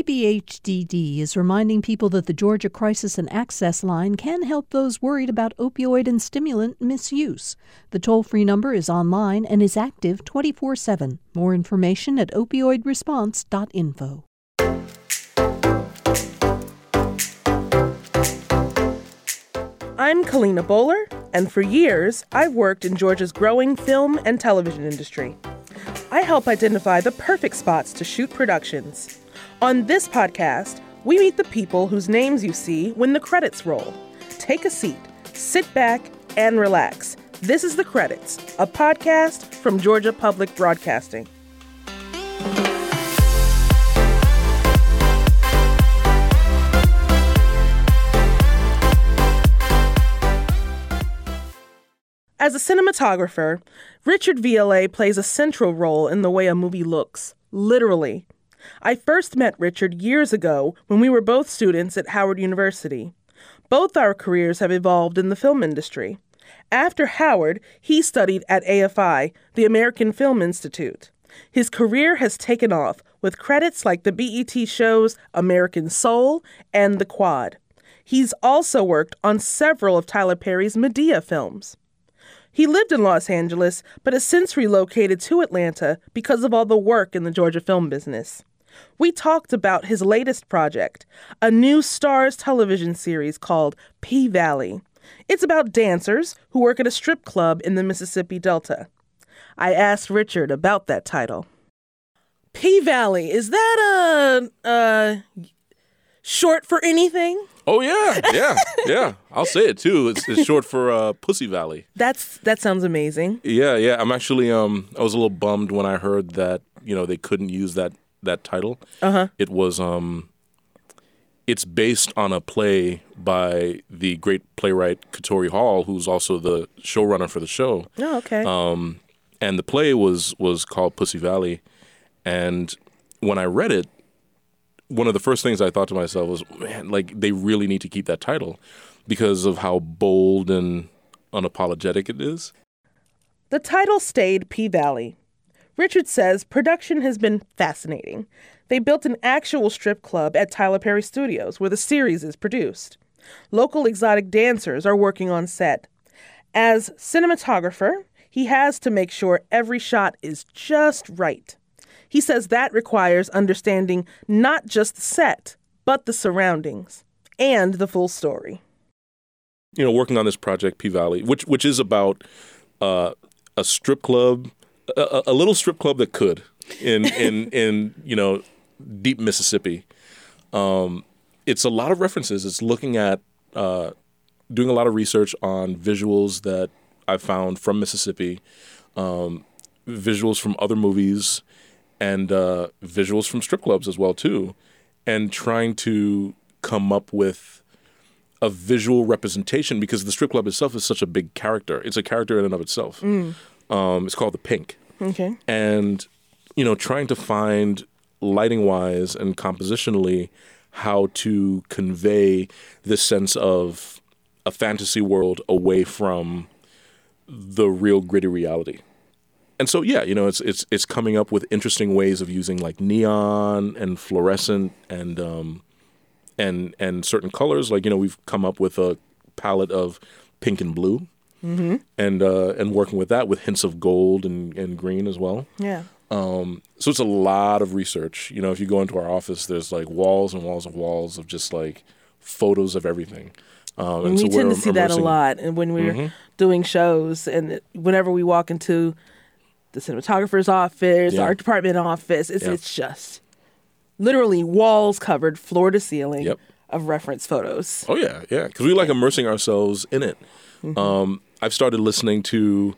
DBHDD is reminding people that the Georgia Crisis and Access Line can help those worried about opioid and stimulant misuse. The toll free number is online and is active 24 7. More information at opioidresponse.info. I'm Kalena Boller, and for years, I've worked in Georgia's growing film and television industry. I help identify the perfect spots to shoot productions. On this podcast, we meet the people whose names you see when the credits roll. Take a seat, sit back, and relax. This is The Credits, a podcast from Georgia Public Broadcasting. As a cinematographer, Richard Vialet plays a central role in the way a movie looks, literally. I first met Richard years ago when we were both students at Howard University. Both our careers have evolved in the film industry. After Howard, he studied at AFI, the American Film Institute. His career has taken off with credits like the BET shows American Soul and The Quad. He's also worked on several of Tyler Perry's Medea films. He lived in Los Angeles, but has since relocated to Atlanta because of all the work in the Georgia film business. We talked about his latest project, a new Starz television series called P Valley. It's about dancers who work at a strip club in the Mississippi Delta. I asked Richard about that title. P Valley, is that a, a short for anything? Oh yeah, yeah, yeah. I'll say it too. It's, it's short for uh, Pussy Valley. That's that sounds amazing. Yeah, yeah. I'm actually um I was a little bummed when I heard that you know they couldn't use that that title. Uh huh. It was um it's based on a play by the great playwright Katori Hall, who's also the showrunner for the show. Oh, okay. Um, and the play was was called Pussy Valley, and when I read it, one of the first things I thought to myself was, man, like they really need to keep that title because of how bold and unapologetic it is. The title stayed P Valley. Richard says production has been fascinating. They built an actual strip club at Tyler Perry Studios where the series is produced. Local exotic dancers are working on set. As cinematographer, he has to make sure every shot is just right. He says that requires understanding not just the set, but the surroundings and the full story. You know, working on this project, P Valley, which which is about uh, a strip club, a, a little strip club that could in in in you know deep Mississippi. Um, it's a lot of references. It's looking at uh, doing a lot of research on visuals that I found from Mississippi, um, visuals from other movies, and uh, visuals from strip clubs as well too, and trying to come up with a visual representation because the strip club itself is such a big character. It's a character in and of itself. Um, it's called the Pink, Okay. and you know, trying to find lighting wise and compositionally how to convey this sense of a fantasy world away from the real gritty reality. And so yeah, you know, it's it's it's coming up with interesting ways of using like neon and fluorescent and um and and certain colors. Like, you know, we've come up with a palette of pink and blue. And uh, and working with that with hints of gold and, and green as well. Yeah. Um, so it's a lot of research. You know, if you go into our office, there's like walls and walls and walls of just like photos of everything. Um, And so we tend to see that a lot. And when we're Mm-hmm. doing shows, and whenever we walk into the cinematographer's office, Yeah. art department office, it's, Yeah. it's just literally walls covered, floor to ceiling Yep. of reference photos. Oh yeah, yeah, because we like immersing ourselves in it. Mm-hmm. Um, I've started listening to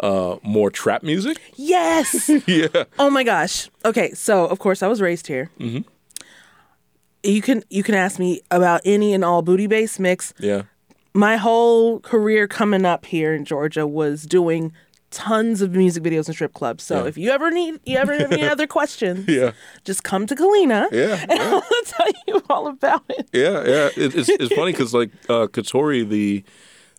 uh, more trap music. Yes. yeah, oh my gosh. Okay, so of course I was raised here. Mm-hmm. You can you can ask me about any and all booty bass mix. yeah, my whole career coming up here in Georgia was doing tons of music videos and strip clubs. So Yeah. if you ever need, you ever have any other questions, yeah, just come to Kalena. Yeah, and I'll tell you all about it. yeah, yeah. It, it's it's funny because like uh, Katori, the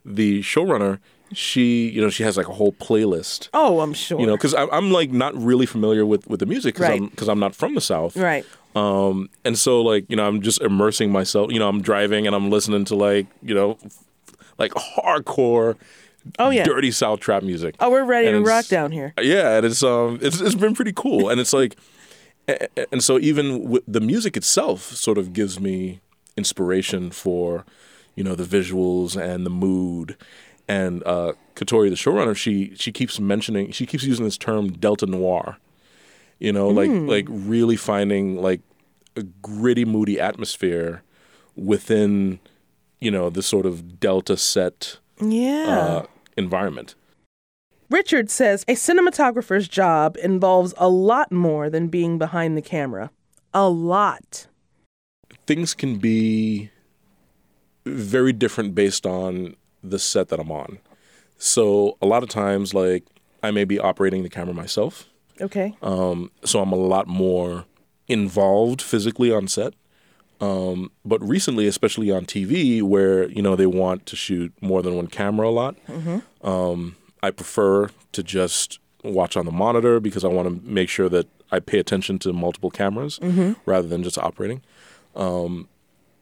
the showrunner, she you know she has like a whole playlist. Oh, I'm sure. You know, because I'm like not really familiar with with the music because Right. I'm because I'm not from the South. right? Um, and so like you know I'm just immersing myself. You know I'm driving and I'm listening to like you know like hardcore. Oh, yeah. dirty South trap music. Oh, we're ready And to rock down here. Yeah, and it's um it's it's been pretty cool, and it's like, and so even with the music itself sort of gives me inspiration for, you know, the visuals and the mood, and uh, Katori, the showrunner, she she keeps mentioning, she keeps using this term Delta Noir, you know, like like really finding like a gritty, moody atmosphere within, you know, this sort of Delta set Yeah. uh, environment. Richard says a cinematographer's job involves a lot more than being behind the camera. A lot. things can be very different based on the set that I'm on. So a lot of times, like I may be operating the camera myself, Okay. um, so I'm a lot more involved physically on set. Um, but recently, especially on TV, where you know they want to shoot more than one camera a lot, um, I prefer to just watch on the monitor because I want to make sure that I pay attention to multiple cameras rather than just operating. Um,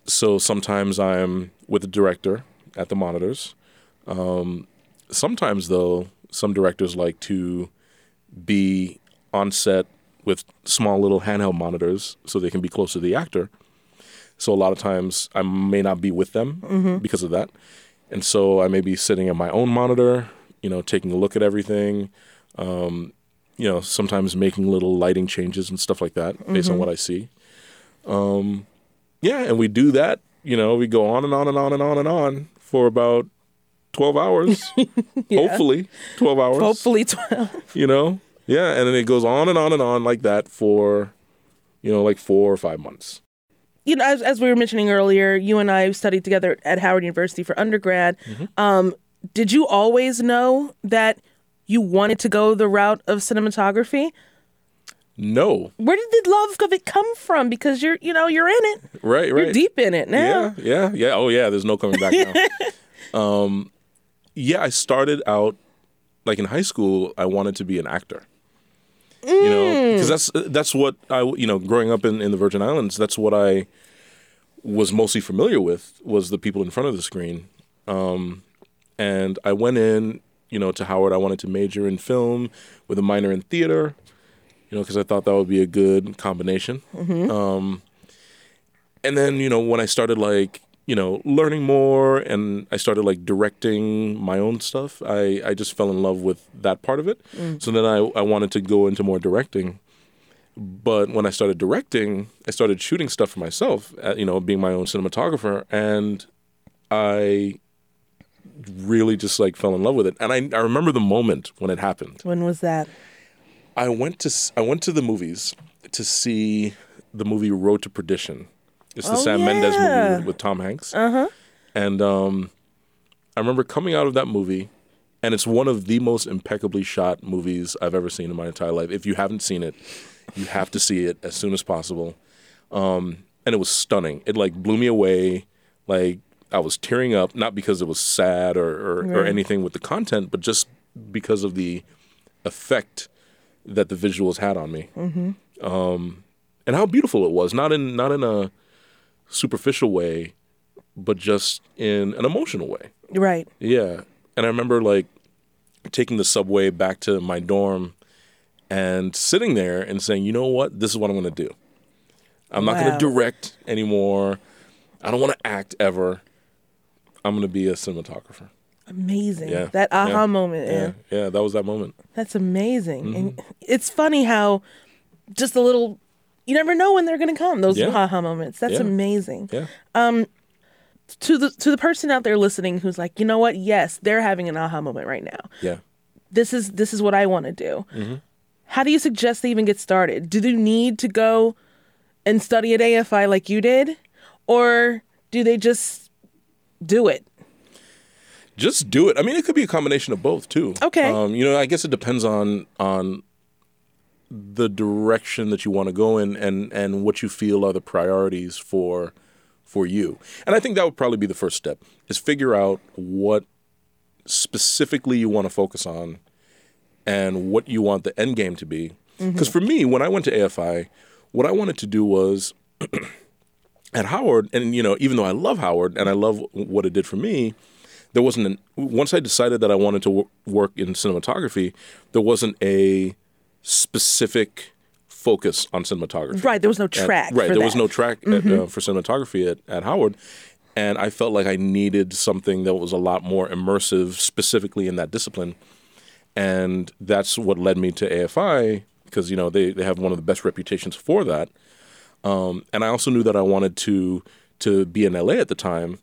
so sometimes I'm with the director at the monitors. Um, sometimes, though, some directors like to be on set with small little handheld monitors so they can be close to the actor. So a lot of times I may not be with them because of that. And so I may be sitting at my own monitor, you know, taking a look at everything, um, you know, sometimes making little lighting changes and stuff like that based on what I see. Um, yeah, and we do that, you know, we go on and on and on and on and on for about 12 hours. Hopefully 12 hours Hopefully 12. you know yeah and then it goes on and on and on like that for you know like four or five months You know, as, as we were mentioning earlier, you and I studied together at Howard University for undergrad. Um, did you always know that you wanted to go the route of cinematography? No. Where did the love of it come from? Because you're, you know, you're in it. right right. You're deep in it now. yeah yeah yeah. Oh yeah there's no coming back now. Um yeah i started out like in high school i wanted to be an actor. You know because that's that's what i you know growing up in, in the virgin islands that's what i was mostly familiar with was the people in front of the screen. Um and i went in you know to howard. I wanted to major in film with a minor in theater you know because i thought that would be a good combination. Um and then you know when i started like you know learning more and i started like directing my own stuff i i just fell in love with that part of it. So then i i wanted to go into more directing. But when i started directing i started shooting stuff for myself uh, you know being my own cinematographer and i really just like fell in love with it. And i i remember the moment when it happened. When was that? I went to I went to the movies to see the movie Road to Perdition. It's the Oh, Sam Mendes movie with Tom Hanks. Uh-huh. And um, I remember coming out of that movie, and it's one of the most impeccably shot movies I've ever seen in my entire life. If you haven't seen it, you have to see it as soon as possible. Um, and it was stunning. It like blew me away. Like I was tearing up, not because it was sad or or, or anything with the content, but just because of the effect that the visuals had on me, um, and how beautiful it was. Not in not in a superficial way, but just in an emotional way. Right. Yeah, and I remember like taking the subway back to my dorm and sitting there and saying, "You know what? This is what I'm going to do. I'm not going to direct anymore. I don't want to act ever. I'm going to be a cinematographer." Amazing. Yeah, That aha yeah, moment. Yeah, man. yeah, that was that moment. That's amazing. And Mm-hmm. it's funny how just a little you never know when they're going to come. Those Yeah. aha moments. That's Yeah. amazing. Yeah. Um To the to the person out there listening who's like, "You know what? Yes, they're having an aha moment right now. Yeah. This is this is what I want to do." Mm-hmm. How do you suggest they even get started? Do they need to go and study at AFI like you did? Or do they just do it? Just do it. I mean, it could be a combination of both too. Okay. Um, you know, I guess it depends on on the direction that you want to go in and and what you feel are the priorities for for you. And I think that would probably be the first step is figure out what specifically you want to focus on and what you want the end game to be. Because for me, when I went to AFI, what I wanted to do was at Howard, and you know, even though I love Howard and I love what it did for me, there wasn't an, once I decided that I wanted to w- work in cinematography, there wasn't a specific focus on cinematography. Right, there was no At- track. right, for there was that. Mm-hmm. no track at, uh, for cinematography at, at Howard, and I felt like I needed something that was a lot more immersive, specifically in that discipline, and that's what led me to AFI because you know they, they have one of the best reputations for that, um, and I also knew that I wanted to to be in LA at the time,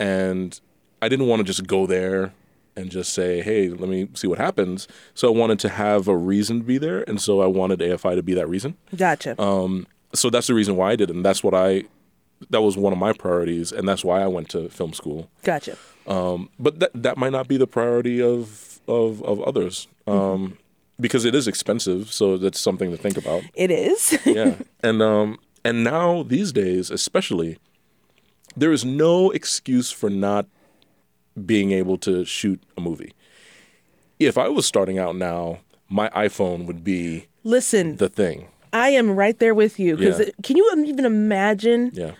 and I didn't want to just go there and just say, hey, let me see what happens. So I wanted to have a reason to be there, and so I wanted AFI to be that reason Gotcha. Um, so that's the reason why I did it, and that's what I that was one of my priorities, and that's why I went to film school. gotcha. Um, but that that might not be the priority of of of others um, because it is expensive. So that's something to think about. It is. Yeah, and um, and now these days, especially, there is no excuse for not being able to shoot a movie. If I was starting out now, my iPhone would be Listen, the thing. I am right there with you because Yeah. can you even imagine Yeah.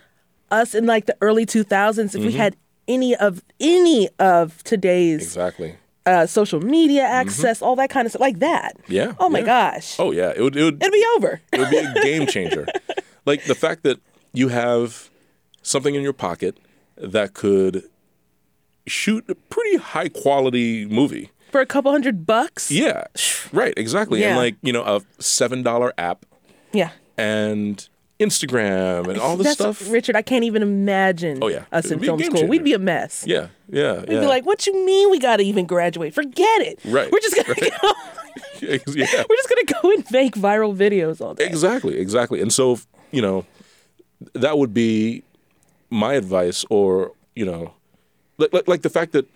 us in like the early 2000s if Mm-hmm. we had any of any of today's Exactly. uh, social media access, all that kind of stuff like that. Mm-hmm. Yeah, Oh my yeah. gosh. Oh yeah, it would. It would. It'll be over. it would be a game changer. like the fact that you have something in your pocket that could shoot a pretty high quality movie. For a couple hundred bucks. Yeah, right, exactly. Yeah. And like you know, a seven dollar app Yeah. and Instagram and all this That's stuff. Richard, I can't even imagine Oh, yeah. us in film school. changer. We'd be a mess. Yeah, yeah, We'd yeah. be like, what you mean we gotta even graduate? Forget it. Right, We're just gonna right. go yeah, we're just gonna go and make viral videos all day. exactly, exactly. And so you know, that would be my advice, or you know, like, like, like the fact that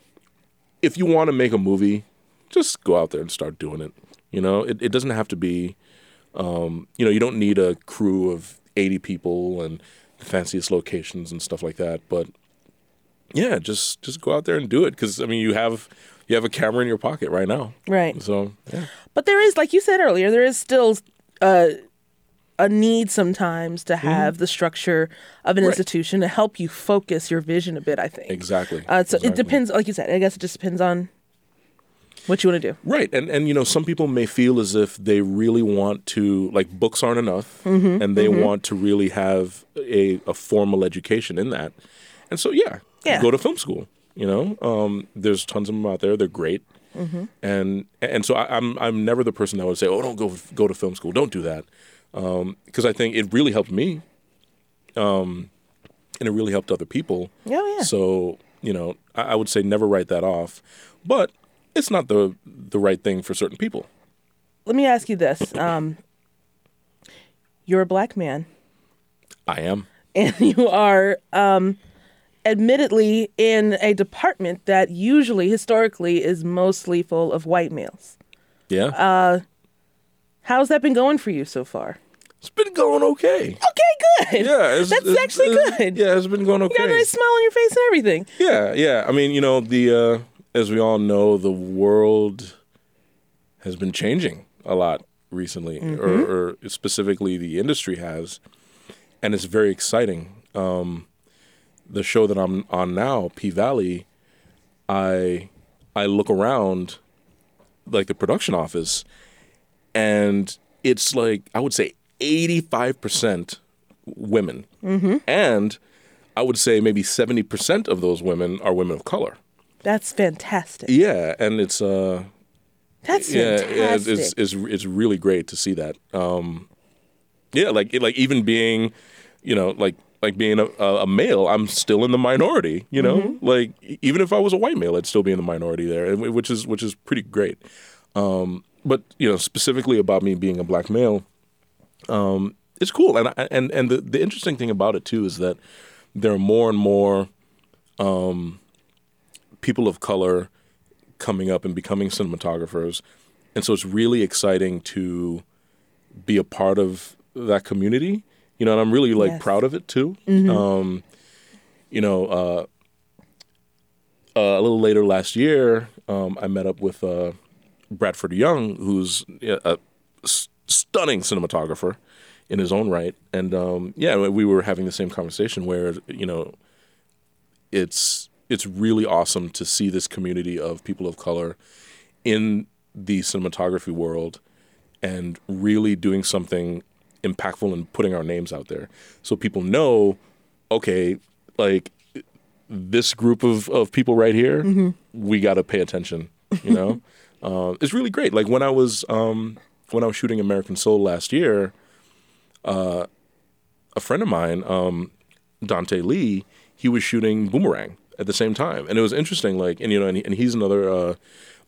if you want to make a movie, just go out there and start doing it. You know, it, it doesn't have to be, um, you know, you don't need a crew of 80 people and the fanciest locations and stuff like that. But yeah, just just go out there and do it because I mean, you have you have a camera in your pocket right now. Right. So yeah, But there is, like you said earlier, there is still uh, a need sometimes to have the structure of an Mm-hmm. Right. institution to help you focus your vision a bit. I think. exactly. Uh, so exactly. it depends, like you said. I guess it just depends on what you want to do. Right, and and you know, some people may feel as if they really want to, like, books aren't enough, Mm-hmm, and they want to really have a, a formal education in that, and so yeah, Yeah. go to film school. You know, um, there's tons of them out there. They're great, Mm-hmm. and and so I, I'm I'm never the person that would say, oh, don't go go to film school, don't do that, because I think it really helped me, um, and it really helped other people. Oh, yeah. So you know, I, I would say never write that off, but it's not the the right thing for certain people. Let me ask you this: um, You're a black man, I am. and you are, um, admittedly, in a department that usually, historically, is mostly full of white males. Yeah. Uh, How's that been going for you so far? it's been going okay. Okay, good. Yeah, it's, that's it's- actually it's- good. Yeah, it's been going okay. You got a nice smile on your face and everything. Yeah, yeah. I mean, you know, the uh, as we all know, the world has been changing a lot recently, or, or specifically the industry has, and it's very exciting. Um, the show that I'm on now, P Valley, I I look around like the production office, and it's like I would say 85 percent women, and I would say maybe 70% of those women are women of color. That's fantastic. Yeah, and it's uh That's yeah, fantastic. it's, it's it's really great to see that. Um yeah, like like even being, you know, like like being a, a male, I'm still in the minority, you know? Mm-hmm. Like even if I was a white male, I'd still be in the minority there, which is which is pretty great. Um but, you know, specifically about me being a black male, um it's cool. And I, and and the the interesting thing about it too is that there are more and more um, people of color coming up and becoming cinematographers, and so it's really exciting to be a part of that community. You know, and I'm really like Yes. proud of it too. Um, you know, uh, uh, a little later last year, um, I met up with uh, Bradford Young, who's a stunning cinematographer. in his own right. And um, yeah, we were having the same conversation where you know, it's it's really awesome to see this community of people of color in the cinematography world and really doing something impactful and putting our names out there so people know okay like this group of, of people right here mm-hmm. we got to pay attention you know uh, it's really great. Like when i was um, when i was shooting american soul last year uh, a friend of mine um, dante lee he was shooting boomerang at the same time. And it was interesting like and you know and, he, and he's another uh,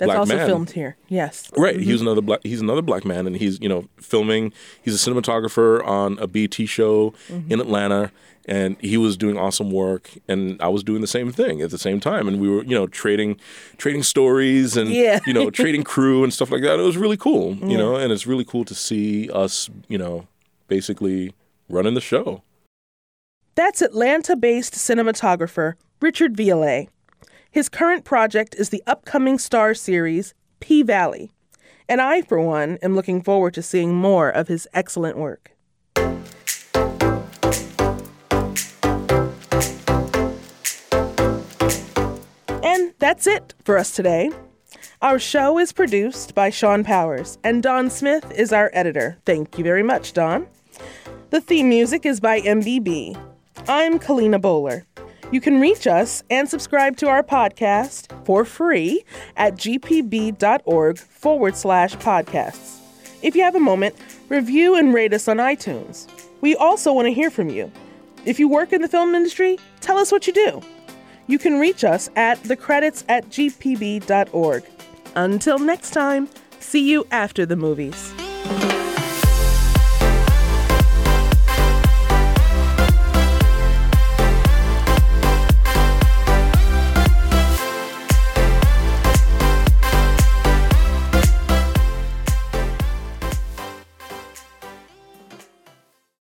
that's black also man. filmed here. Yes. Right. Mm-hmm. He's another black. He's another black man, and he's you know filming. He's a cinematographer on a BET show mm-hmm. in Atlanta, and he was doing awesome work, and I was doing the same thing at the same time, and we were you know trading, trading stories and yeah. you know trading crew and stuff like that. It was really cool, you yeah. know, and it's really cool to see us you know basically running the show. That's Atlanta-based cinematographer Richard Vialet. His current project is the upcoming Starz series, P Valley, and I, for one, am looking forward to seeing more of his excellent work. And that's it for us today. Our show is produced by Sean Powers, and Don Smith is our editor. Thank you very much, Don. The theme music is by MBB. I'm Kalena Boller. You can reach us and subscribe to our podcast for free at gpb.org forward slash podcasts. If you have a moment, review and rate us on iTunes. We also want to hear from you. If you work in the film industry, tell us what you do. You can reach us at the credits at gpb.org. Until next time, see you after the movies.